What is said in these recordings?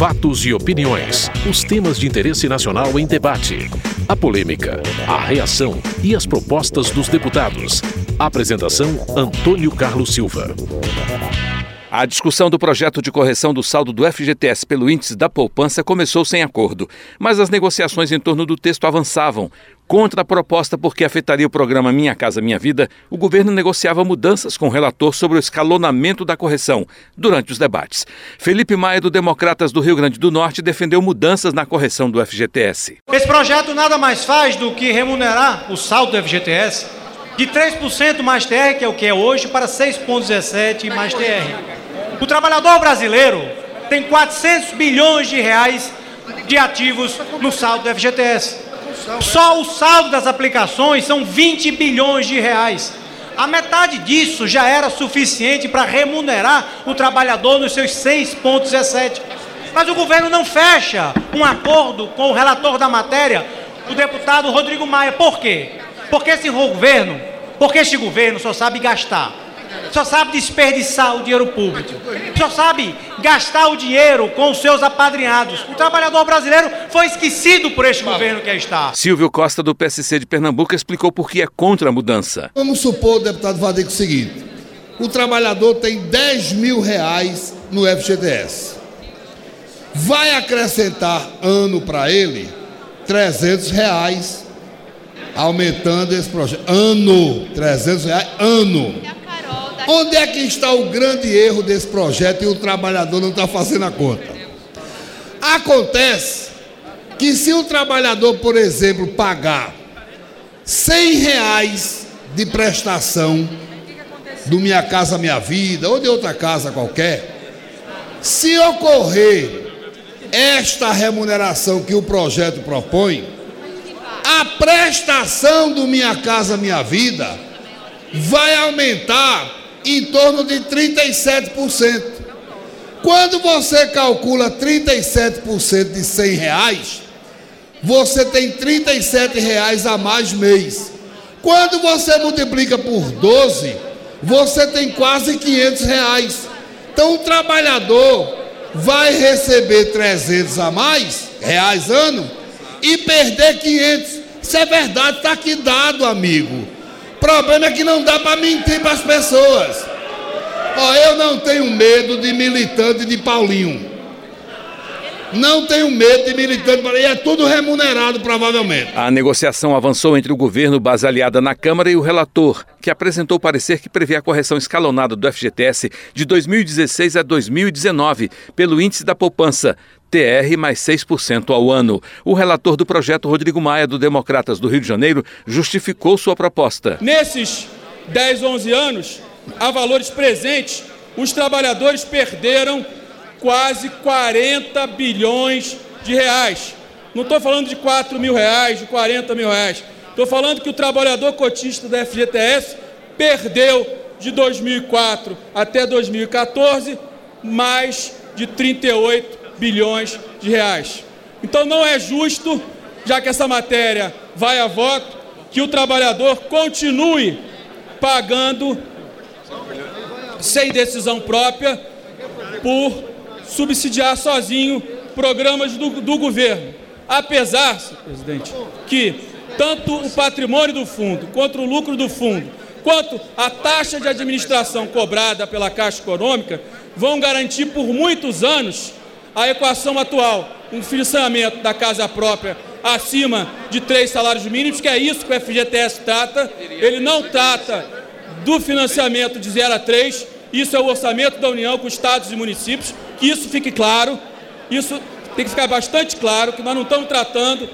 Fatos e opiniões. Os temas de interesse nacional em debate. A polêmica, a reação e as propostas dos deputados. Apresentação: Antônio Carlos Silva. A discussão do projeto de correção do saldo do FGTS pelo índice da poupança começou sem acordo, mas as negociações em torno do texto avançavam. Contra a proposta porque afetaria o programa Minha Casa Minha Vida, o governo negociava mudanças com o relator sobre o escalonamento da correção durante os debates. Felipe Maia, do Democratas do Rio Grande do Norte, defendeu mudanças na correção do FGTS. Esse projeto nada mais faz do que remunerar o saldo do FGTS de 3% mais TR, que é o que é hoje, para 6,17% mais TR. O trabalhador brasileiro tem 400 bilhões de reais de ativos no saldo do FGTS. Só o saldo das aplicações são 20 bilhões de reais. A metade disso já era suficiente para remunerar o trabalhador nos seus 6,17. Mas o governo não fecha um acordo com o relator da matéria, o deputado Rodrigo Maia. Por quê? Porque esse governo, porque este governo só sabe gastar só sabe desperdiçar o dinheiro público, só sabe gastar o dinheiro com os seus apadrinhados. O trabalhador brasileiro foi esquecido por este governo que está. Silvio Costa, do PSC de Pernambuco, explicou por que é contra a mudança. Vamos supor, deputado Vadeco, o seguinte: o trabalhador tem 10 mil reais no FGTS. Vai acrescentar ano para ele 300 reais, aumentando esse projeto. Ano, 300 reais, ano. Onde é que está o grande erro desse projeto e o trabalhador não está fazendo a conta? Acontece que se o trabalhador, por exemplo, pagar 100 reais de prestação do Minha Casa Minha Vida ou de outra casa qualquer, se ocorrer esta remuneração que o projeto propõe, a prestação do Minha Casa Minha Vida vai aumentar em torno de 37%. Quando você calcula 37% de 100 reais, você tem 37 reais a mais mês. Quando você multiplica por 12, você tem quase 500 reais. Então o trabalhador vai receber 300 a mais reais ano e perder 500. Isso é verdade, está aqui dado, amigo problema é que não dá para mentir para as pessoas. Ó, eu não tenho medo de militante de Paulinho. Não tenho medo de militante, e é tudo remunerado, provavelmente. A negociação avançou entre o governo, base aliada na Câmara, e o relator, que apresentou parecer que prevê a correção escalonada do FGTS de 2016 a 2019 pelo índice da poupança, TR mais 6% ao ano. O relator do projeto, Rodrigo Maia, do Democratas do Rio de Janeiro, justificou sua proposta. Nesses 10, 11 anos, a valores presentes, os trabalhadores perderam quase 40 bilhões de reais. Não estou falando de 4 mil reais, de 40 mil reais. Estou falando que o trabalhador cotista da FGTS perdeu de 2004 até 2014 mais de 38 bilhões de reais. Então não é justo, já que essa matéria vai a voto, que o trabalhador continue pagando sem decisão própria por subsidiar sozinho programas do, do governo. Apesar, presidente, que tanto o patrimônio do fundo, quanto o lucro do fundo, quanto a taxa de administração cobrada pela Caixa Econômica vão garantir por muitos anos a equação atual, um financiamento da casa própria acima de três salários mínimos, que é isso que o FGTS trata. Ele não trata do financiamento de 0 a 3, isso é o orçamento da União com estados e municípios, que isso fique claro, isso tem que ficar bastante claro, que nós não estamos tratando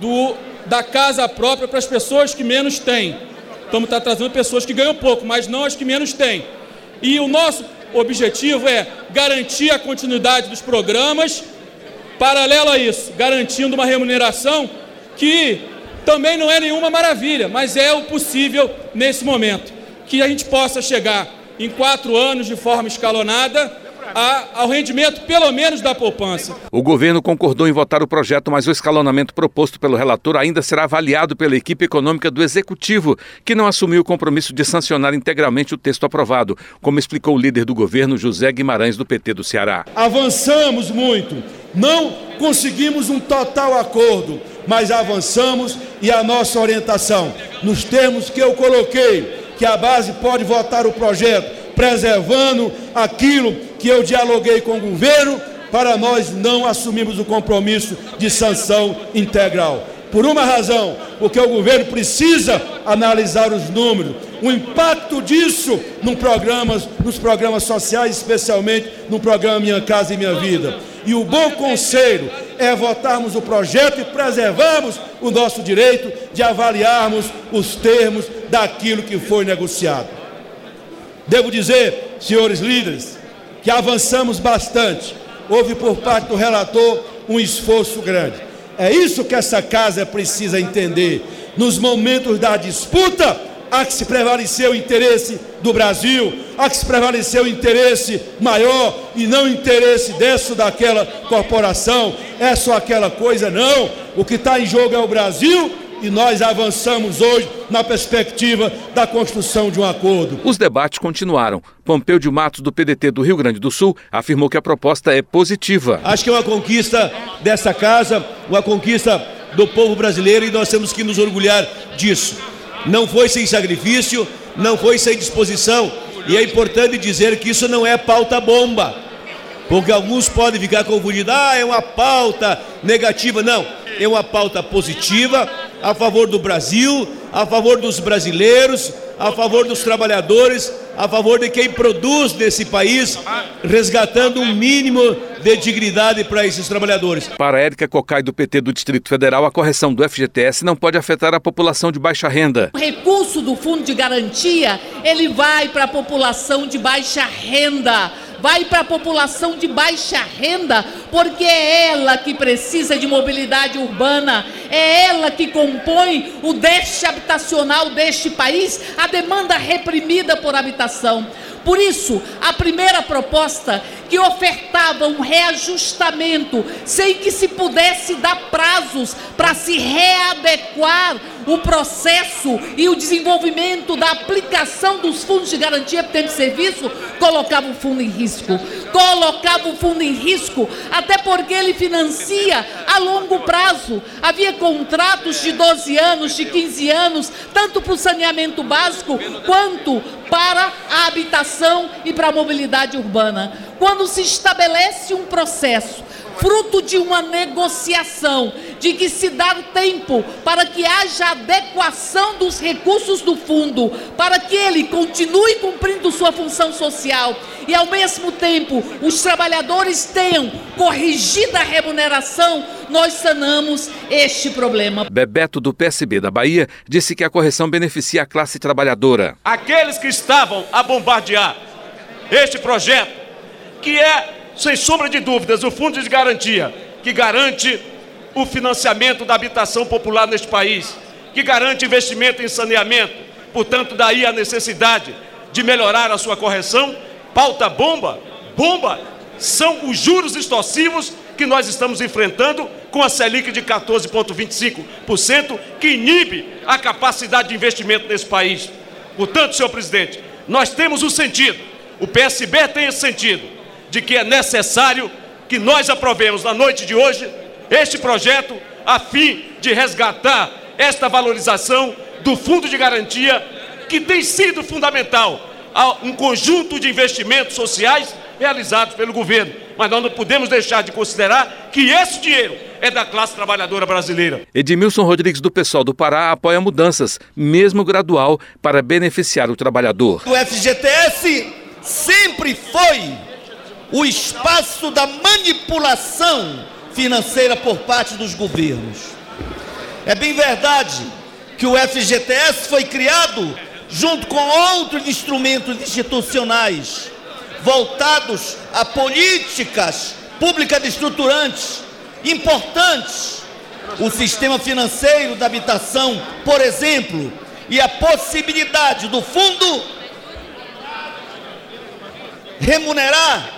do, da casa própria para as pessoas que menos têm. Estamos trazendo pessoas que ganham pouco, mas não as que menos têm. E o nosso objetivo é garantir a continuidade dos programas, paralelo a isso, garantindo uma remuneração que também não é nenhuma maravilha, mas é o possível nesse momento. Que a gente possa chegar em quatro anos de forma escalonada a, ao rendimento, pelo menos, da poupança. O governo concordou em votar o projeto, mas o escalonamento proposto pelo relator ainda será avaliado pela equipe econômica do Executivo, que não assumiu o compromisso de sancionar integralmente o texto aprovado, como explicou o líder do governo, José Guimarães, do PT do Ceará. Avançamos muito Não conseguimos um total acordo, mas avançamos e a nossa orientação, nos termos que eu coloquei, que a base pode votar o projeto, preservando aquilo que eu dialoguei com o governo, para nós não assumirmos o compromisso de sanção integral. Por uma razão, porque o governo precisa analisar os números, o impacto disso no programas, nos programas sociais, especialmente no programa Minha Casa e Minha Vida. E o bom conselho é votarmos o projeto e preservarmos o nosso direito de avaliarmos os termos daquilo que foi negociado. Devo dizer, senhores líderes, que avançamos bastante. Houve por parte do relator um esforço grande. É isso que essa casa precisa entender. Nos momentos da disputa, há que se prevalecer o interesse do Brasil, há que se prevalecer o interesse maior e não o interesse dessa daquela corporação, é só aquela coisa, não. O que está em jogo é o Brasil e nós avançamos hoje na perspectiva da construção de um acordo. Os debates continuaram. Pompeu de Matos, do PDT do Rio Grande do Sul, afirmou que a proposta é positiva. Acho que é uma conquista dessa casa, uma conquista do povo brasileiro e nós temos que nos orgulhar disso. Não foi sem sacrifício, não foi sem disposição. E é importante dizer que isso não é pauta bomba. Porque alguns podem ficar confundidos, ah, é uma pauta negativa. Não, é uma pauta positiva a favor do Brasil, a favor dos brasileiros, a favor dos trabalhadores, a favor de quem produz nesse país, resgatando um mínimo de dignidade para esses trabalhadores. Para Érica Cocai, do PT do Distrito Federal, a correção do FGTS não pode afetar a população de baixa renda. O recurso do Fundo de Garantia, ele vai para a população de baixa renda vai para a população de baixa renda, porque é ela que precisa de mobilidade urbana, é ela que compõe o déficit habitacional deste país, a demanda reprimida por habitação. Por isso, a primeira proposta que ofertava um reajustamento sem que se pudesse dar prazos para se readequar o processo e o desenvolvimento da aplicação dos fundos de garantia por tempo de serviço, colocava o fundo em risco. Colocava o fundo em risco, até porque ele financia a longo prazo. Havia contratos de 12 anos, de 15 anos, tanto para o saneamento básico quanto para a habitação e para a mobilidade urbana. Quando se estabelece um processo fruto de uma negociação, de que se dá tempo para que haja adequação dos recursos do fundo, para que ele continue cumprindo sua função social e, ao mesmo tempo, os trabalhadores tenham corrigida a remuneração, nós sanamos este problema. Bebeto, do PSB da Bahia, disse que a correção beneficia a classe trabalhadora. Aqueles que estavam a bombardear este projeto, que é, sem sombra de dúvidas, o Fundo de Garantia, que garante o financiamento da habitação popular neste país, que garante investimento em saneamento, portanto, daí a necessidade de melhorar a sua correção. Pauta bomba, bomba, são os juros extorsivos que nós estamos enfrentando com a Selic de 14,25%, que inibe a capacidade de investimento nesse país. Portanto, senhor presidente, nós temos o sentido, o PSB tem esse sentido, de que é necessário que nós aprovemos na noite de hoje este projeto a fim de resgatar esta valorização do fundo de garantia que tem sido fundamental a um conjunto de investimentos sociais realizados pelo governo. Mas nós não podemos deixar de considerar que esse dinheiro é da classe trabalhadora brasileira. Edmilson Rodrigues, do Pessoal do Pará, apoia mudanças, mesmo gradual, para beneficiar o trabalhador. O FGTS sempre foi o espaço da manipulação financeira por parte dos governos. É bem verdade que o FGTS foi criado junto com outros instrumentos institucionais voltados a políticas públicas estruturantes importantes. O sistema financeiro da habitação, por exemplo, e a possibilidade do fundo remunerar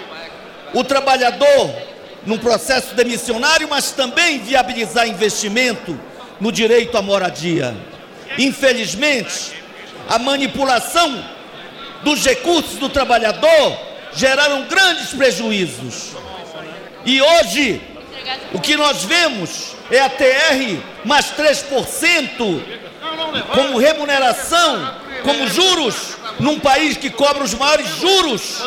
o trabalhador num processo demissionário, mas também viabilizar investimento no direito à moradia. Infelizmente, a manipulação dos recursos do trabalhador geraram grandes prejuízos. E hoje O que nós vemos é a TR mais 3% como remuneração, como juros, num país que cobra os maiores juros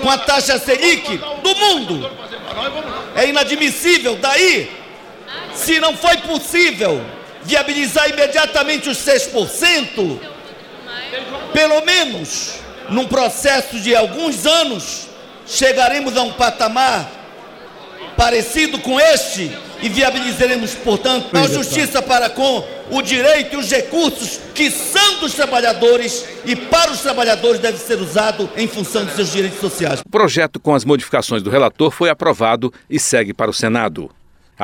com a taxa Selic do mundo. É inadmissível. Daí, se não foi possível viabilizar imediatamente os 6%, pelo menos num processo de alguns anos, chegaremos a um patamar parecido com este e viabilizaremos, portanto, a justiça para com o direito e os recursos que são dos trabalhadores e para os trabalhadores deve ser usado em função dos seus direitos sociais. O projeto com as modificações do relator foi aprovado e segue para o Senado.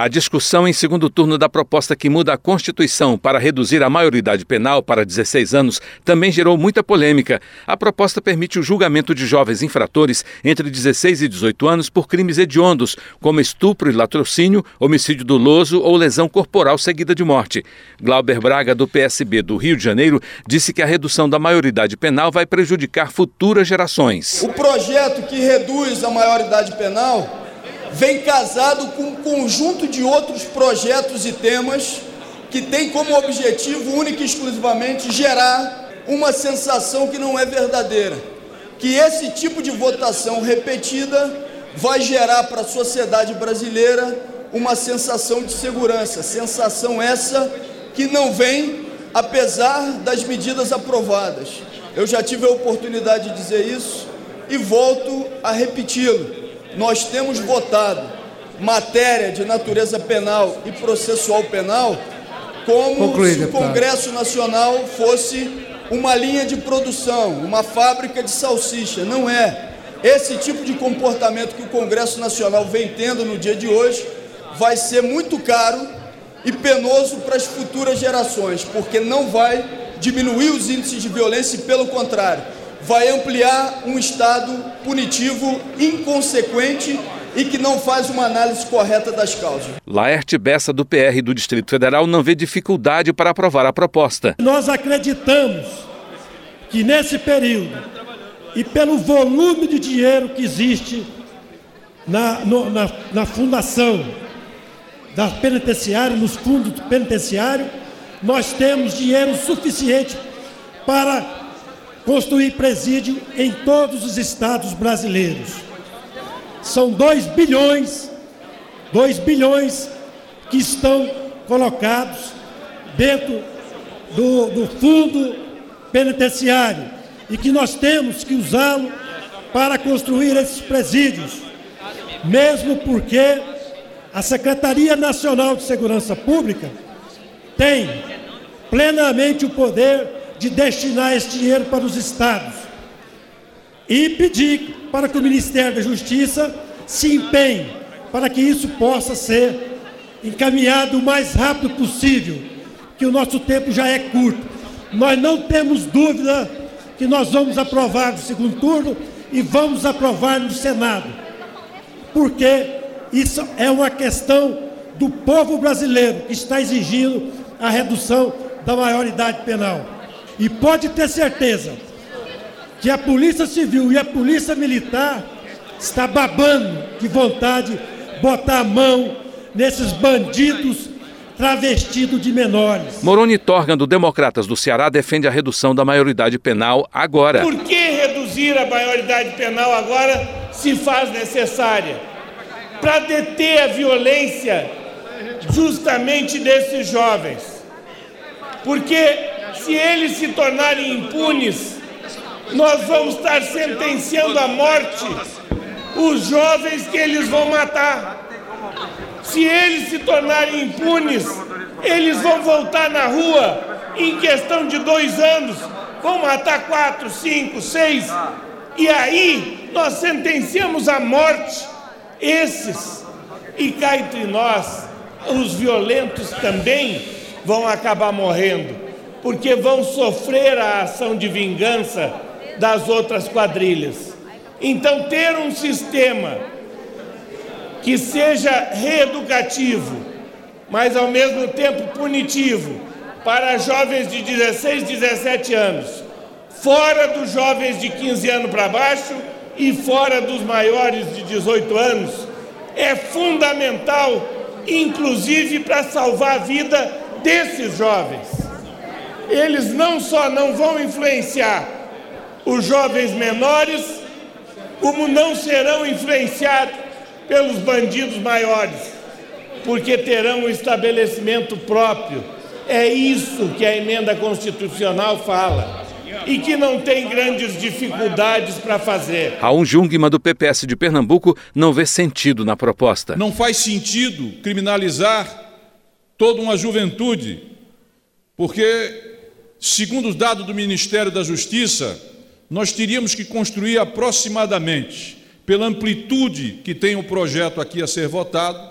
A discussão em segundo turno da proposta que muda a Constituição para reduzir a maioridade penal para 16 anos também gerou muita polêmica. A proposta permite o julgamento de jovens infratores entre 16 e 18 anos por crimes hediondos, como estupro e latrocínio, homicídio doloso ou lesão corporal seguida de morte. Glauber Braga, do PSB do Rio de Janeiro, disse que a redução da maioridade penal vai prejudicar futuras gerações. O projeto que reduz a maioridade penal vem casado com um conjunto de outros projetos e temas que tem como objetivo único e exclusivamente gerar uma sensação que não é verdadeira. Que esse tipo de votação repetida vai gerar para a sociedade brasileira uma sensação de segurança, sensação essa que não vem apesar das medidas aprovadas. Eu já tive a oportunidade de dizer isso e volto a repeti-lo nós temos votado matéria de natureza penal e processual penal como Concluído, se o Congresso Nacional fosse uma linha de produção, uma fábrica de salsicha. Não é. Esse tipo de comportamento que o Congresso Nacional vem tendo no dia de hoje vai ser muito caro e penoso para as futuras gerações, porque não vai diminuir os índices de violência e, pelo contrário, vai ampliar um Estado punitivo inconsequente e que não faz uma análise correta das causas. Laerte Bessa, do PR do Distrito Federal, não vê dificuldade para aprovar a proposta. Nós acreditamos que nesse período, e pelo volume de dinheiro que existe na, no, na, na fundação da penitenciária, nos fundos do penitenciário, nós temos dinheiro suficiente para construir presídio em todos os estados brasileiros. São 2 bilhões, 2 bilhões que estão colocados dentro do, do fundo penitenciário e que nós temos que usá-lo para construir esses presídios, mesmo porque a Secretaria Nacional de Segurança Pública tem plenamente o poder de destinar esse dinheiro para os estados e pedir para que o Ministério da Justiça se empenhe para que isso possa ser encaminhado o mais rápido possível, que o nosso tempo já é curto. Nós não temos dúvida que nós vamos aprovar no segundo turno e vamos aprovar no Senado, porque isso é uma questão do povo brasileiro que está exigindo a redução da maioridade penal. E pode ter certeza que a Polícia Civil e a Polícia Militar está babando de vontade de botar a mão nesses bandidos travestidos de menores. Moroni Torgan, do Democratas do Ceará, defende a redução da maioridade penal agora. Por que reduzir a maioridade penal agora se faz necessária? Para deter a violência justamente desses jovens. Porque se eles se tornarem impunes, nós vamos estar sentenciando à morte os jovens que eles vão matar. Se eles se tornarem impunes, eles vão voltar na rua em questão de dois anos, vão matar quatro, cinco, seis, e aí nós sentenciamos à morte esses. E cá entre nós, os violentos também vão acabar morrendo porque vão sofrer a ação de vingança das outras quadrilhas. Então, ter um sistema que seja reeducativo, mas ao mesmo tempo punitivo, para jovens de 16, 17 anos, fora dos jovens de 15 anos para baixo e fora dos maiores de 18 anos, é fundamental, inclusive para salvar a vida desses jovens. Eles não só não vão influenciar os jovens menores, como não serão influenciados pelos bandidos maiores, porque terão um estabelecimento próprio. É isso que a emenda constitucional fala e que não tem grandes dificuldades para fazer. Raul Jungmann, do PPS de Pernambuco, não vê sentido na proposta. Não faz sentido criminalizar toda uma juventude, porque, segundo os dados do Ministério da Justiça, nós teríamos que construir aproximadamente, pela amplitude que tem o projeto aqui a ser votado,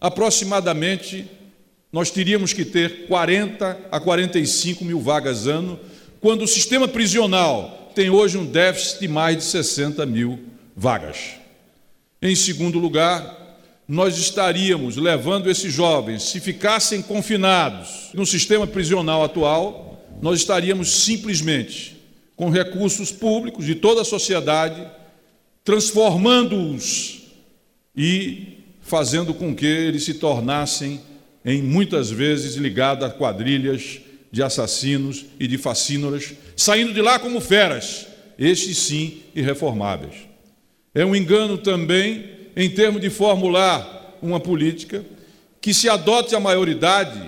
aproximadamente nós teríamos que ter 40 a 45 mil vagas ano quando o sistema prisional tem hoje um déficit de mais de 60 mil vagas. Em segundo lugar, nós estaríamos levando esses jovens, se ficassem confinados no sistema prisional atual, nós estaríamos simplesmente com recursos públicos de toda a sociedade, transformando-os e fazendo com que eles se tornassem, em muitas vezes, ligados a quadrilhas de assassinos e de facínoras, saindo de lá como feras, estes sim irreformáveis. É um engano também em termos de formular uma política que se adote a maioridade,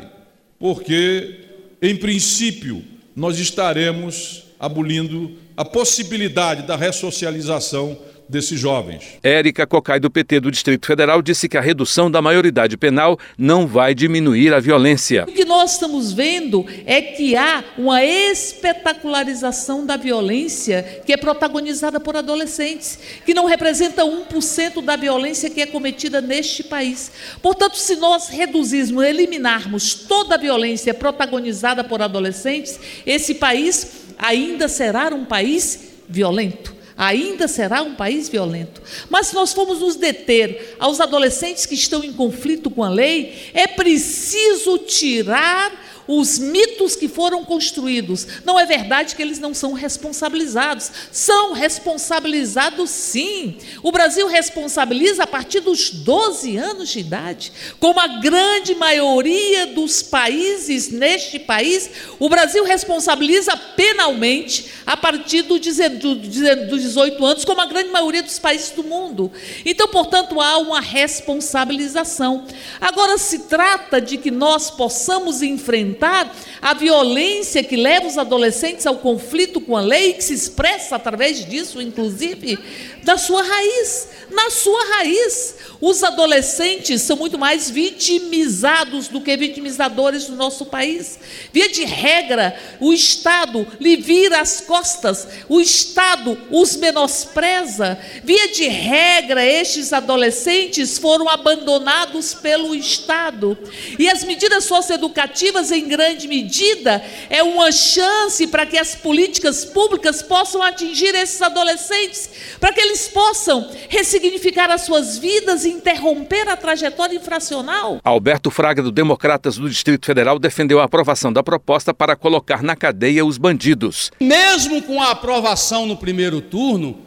porque, em princípio, nós estaremos abolindo a possibilidade da ressocialização desses jovens. Érica Cocai, do PT do Distrito Federal, disse que a redução da maioridade penal não vai diminuir a violência. O que nós estamos vendo é que há uma espetacularização da violência que é protagonizada por adolescentes, que não representa 1% da violência que é cometida neste país. Portanto, se nós reduzirmos, eliminarmos toda a violência protagonizada por adolescentes, esse país ainda será um país violento ainda será um país violento. Mas se nós formos nos deter aos adolescentes que estão em conflito com a lei, é preciso tirar os mitos que foram construídos. Não é verdade que eles não são responsabilizados. São responsabilizados sim. O Brasil responsabiliza a partir dos 12 anos de idade. Como a grande maioria dos países neste país, o Brasil responsabiliza penalmente a partir dos 18 anos, como a grande maioria dos países do mundo. Então, portanto, há uma responsabilização. Agora, se trata de que nós possamos enfrentar enfrentar a violência que leva os adolescentes ao conflito com a lei, que se expressa através disso, inclusive, da sua raiz, na sua raiz. Os adolescentes são muito mais vitimizados do que vitimizadores no nosso país. Via de regra, o Estado lhe vira as costas, o Estado os menospreza. Via de regra, estes adolescentes foram abandonados pelo Estado. E as medidas socioeducativas, em grande medida, é uma chance para que as políticas públicas possam atingir esses adolescentes, para que eles possam ressignificar as suas vidas e interromper a trajetória infracional? Alberto Fraga, do Democratas do Distrito Federal, defendeu a aprovação da proposta para colocar na cadeia os bandidos. Mesmo com a aprovação no primeiro turno,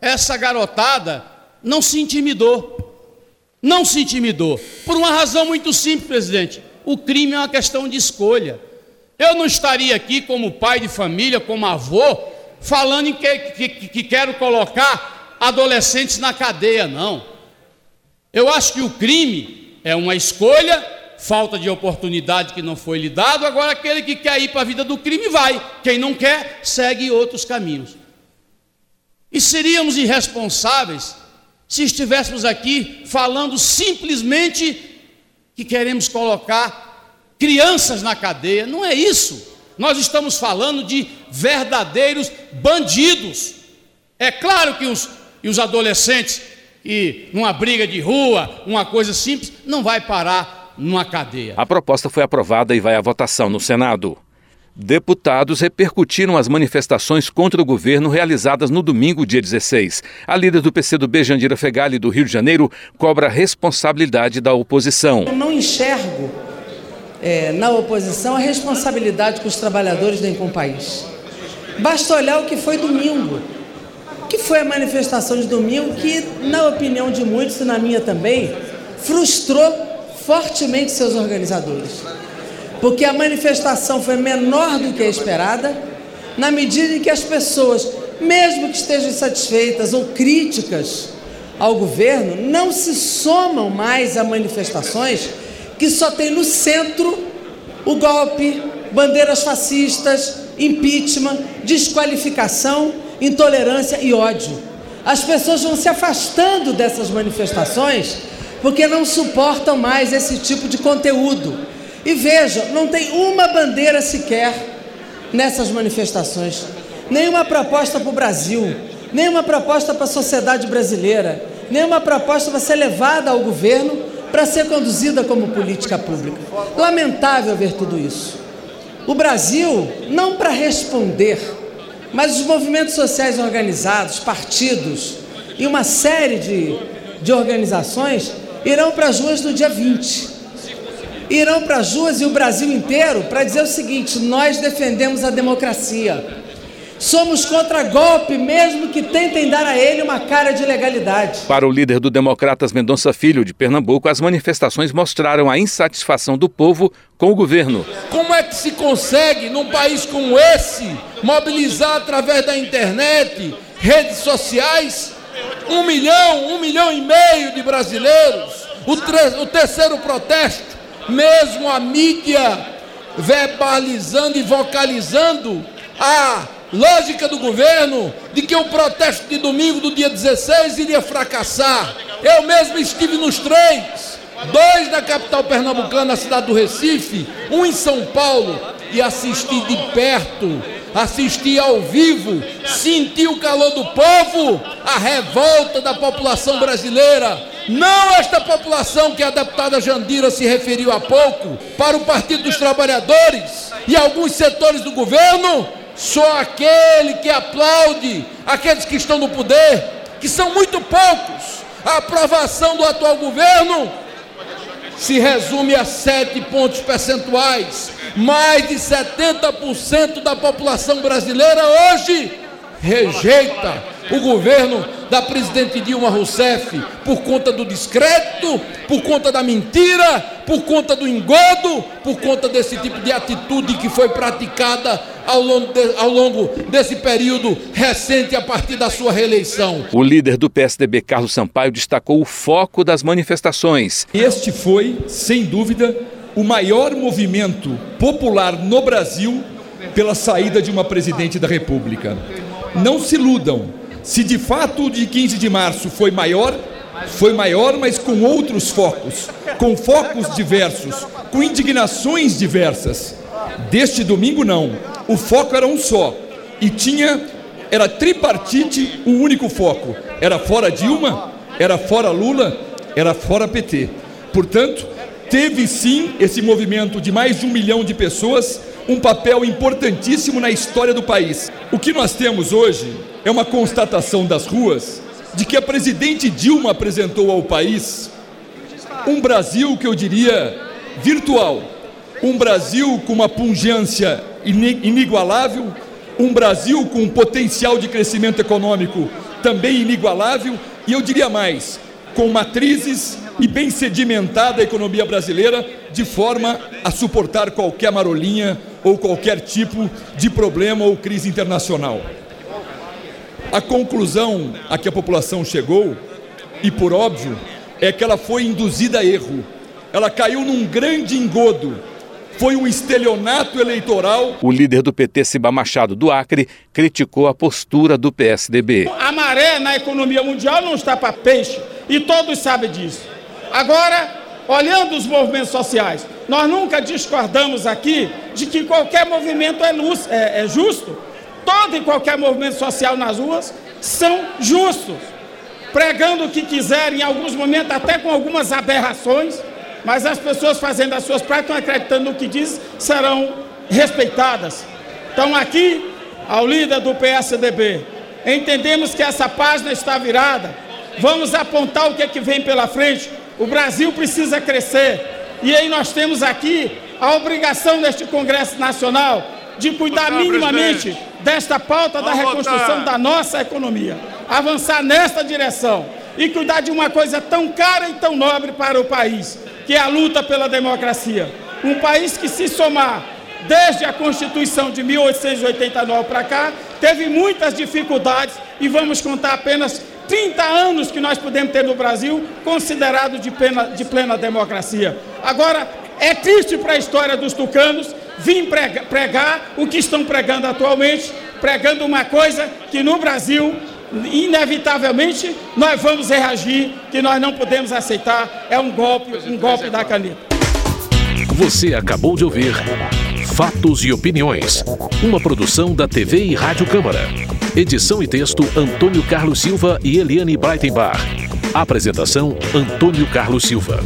essa garotada não se intimidou. Não se intimidou. Por uma razão muito simples, presidente. O crime é uma questão de escolha. Eu não estaria aqui como pai de família, como avô, falando que, que, que quero colocar adolescentes na cadeia, não. Eu acho que o crime é uma escolha, falta de oportunidade que não foi lhe dado, agora aquele que quer ir para a vida do crime vai, quem não quer, segue outros caminhos. E seríamos irresponsáveis se estivéssemos aqui falando simplesmente que queremos colocar crianças na cadeia. Não é isso. Nós estamos falando de verdadeiros bandidos. É claro que os, os adolescentes e numa briga de rua, uma coisa simples, não vai parar numa cadeia. A proposta foi aprovada e vai à votação no Senado. Deputados repercutiram as manifestações contra o governo realizadas no domingo, dia 16. A líder do PCdoB, Jandira Fegali, do Rio de Janeiro, cobra responsabilidade da oposição. Eu não enxergo é, na oposição a responsabilidade com os trabalhadores nem com o país. Basta olhar o que foi domingo que foi a manifestação de domingo que, na opinião de muitos e na minha também, frustrou fortemente seus organizadores. Porque a manifestação foi menor do que a esperada, na medida em que as pessoas, mesmo que estejam insatisfeitas ou críticas ao governo, não se somam mais a manifestações que só tem no centro o golpe, bandeiras fascistas, impeachment, desqualificação, intolerância e ódio. As pessoas vão se afastando dessas manifestações porque não suportam mais esse tipo de conteúdo. E vejam, não tem uma bandeira sequer nessas manifestações, nenhuma proposta para o Brasil, nenhuma proposta para a sociedade brasileira, nenhuma proposta para ser levada ao governo para ser conduzida como política pública. Lamentável ver tudo isso. O Brasil, não para responder, mas os movimentos sociais organizados, partidos e uma série de, de organizações irão para as ruas no dia 20. Irão para as ruas e o Brasil inteiro para dizer o seguinte: nós defendemos a democracia. Somos contra golpe, mesmo que tentem dar a ele uma cara de legalidade. Para o líder do Democratas Mendonça Filho, de Pernambuco, as manifestações mostraram a insatisfação do povo com o governo. Como é que se consegue, num país como esse, mobilizar através da internet, redes sociais, um milhão, um milhão e meio de brasileiros? O, o terceiro protesto, mesmo a mídia verbalizando e vocalizando a lógica do governo de que o protesto de domingo do dia 16 iria fracassar. Eu mesmo estive nos três, dois na capital pernambucana, na cidade do Recife, um em São Paulo, e assisti de perto, assisti ao vivo, senti o calor do povo, a revolta da população brasileira. Não esta população que a deputada Jandira se referiu há pouco, para o Partido dos Trabalhadores e alguns setores do governo, só aquele que aplaude aqueles que estão no poder, que são muito poucos. A aprovação do atual governo se resume a sete pontos percentuais. Mais de 70% da população brasileira hoje rejeita o governo da presidente Dilma Rousseff por conta do discreto, por conta da mentira, por conta do engodo, por conta desse tipo de atitude que foi praticada ao longo, de, ao longo desse período recente a partir da sua reeleição. O líder do PSDB, Carlos Sampaio, destacou o foco das manifestações. Este foi, sem dúvida, o maior movimento popular no Brasil pela saída de uma presidente da República. Não se iludam. Se de fato o de 15 de março foi maior, foi maior, mas com outros focos, com focos diversos, com indignações diversas. Deste domingo, não. O foco era um só. E tinha, era tripartite, um único foco. Era fora Dilma, era fora Lula, era fora PT. Portanto, teve sim esse movimento de mais de um milhão de pessoas um papel importantíssimo na história do país. O que nós temos hoje é uma constatação das ruas de que a presidente Dilma apresentou ao país um Brasil que eu diria virtual, um Brasil com uma pungência inigualável, um Brasil com um potencial de crescimento econômico também inigualável, e eu diria mais, com matrizes e bem sedimentada a economia brasileira, de forma a suportar qualquer marolinha ou qualquer tipo de problema ou crise internacional. A conclusão a que a população chegou, e por óbvio, é que ela foi induzida a erro. Ela caiu num grande engodo. Foi um estelionato eleitoral. O líder do PT, Simba Machado do Acre, criticou a postura do PSDB. A maré na economia mundial não está para peixe, e todos sabem disso. Agora, olhando os movimentos sociais, nós nunca discordamos aqui de que qualquer movimento é, luz, é, é justo. Todo e qualquer movimento social nas ruas são justos, pregando o que quiserem, em alguns momentos até com algumas aberrações, mas as pessoas fazendo as suas práticas, acreditando no que diz, serão respeitadas. Então aqui, ao líder do PSDB, entendemos que essa página está virada, vamos apontar o que, é que vem pela frente, o Brasil precisa crescer, e aí nós temos aqui a obrigação deste Congresso Nacional de cuidar minimamente desta pauta da reconstrução da nossa economia. avançar nesta direção e cuidar de uma coisa tão cara e tão nobre para o país, que é a luta pela democracia. Um país que se somar desde a Constituição de 1889 para cá, teve muitas dificuldades e vamos contar apenas 30 anos que nós podemos ter no Brasil, considerado de plena, de plena democracia. Agora, é triste para a história dos tucanos vir pregar, pregar o que estão pregando atualmente, pregando uma coisa que no Brasil, inevitavelmente, nós vamos reagir, que nós não podemos aceitar, é um golpe, um golpe da caneta. Você acabou de ouvir Fatos e Opiniões, uma produção da TV e Rádio Câmara. Edição e texto Antônio Carlos Silva e Eliane Breitenbach. Apresentação Antônio Carlos Silva.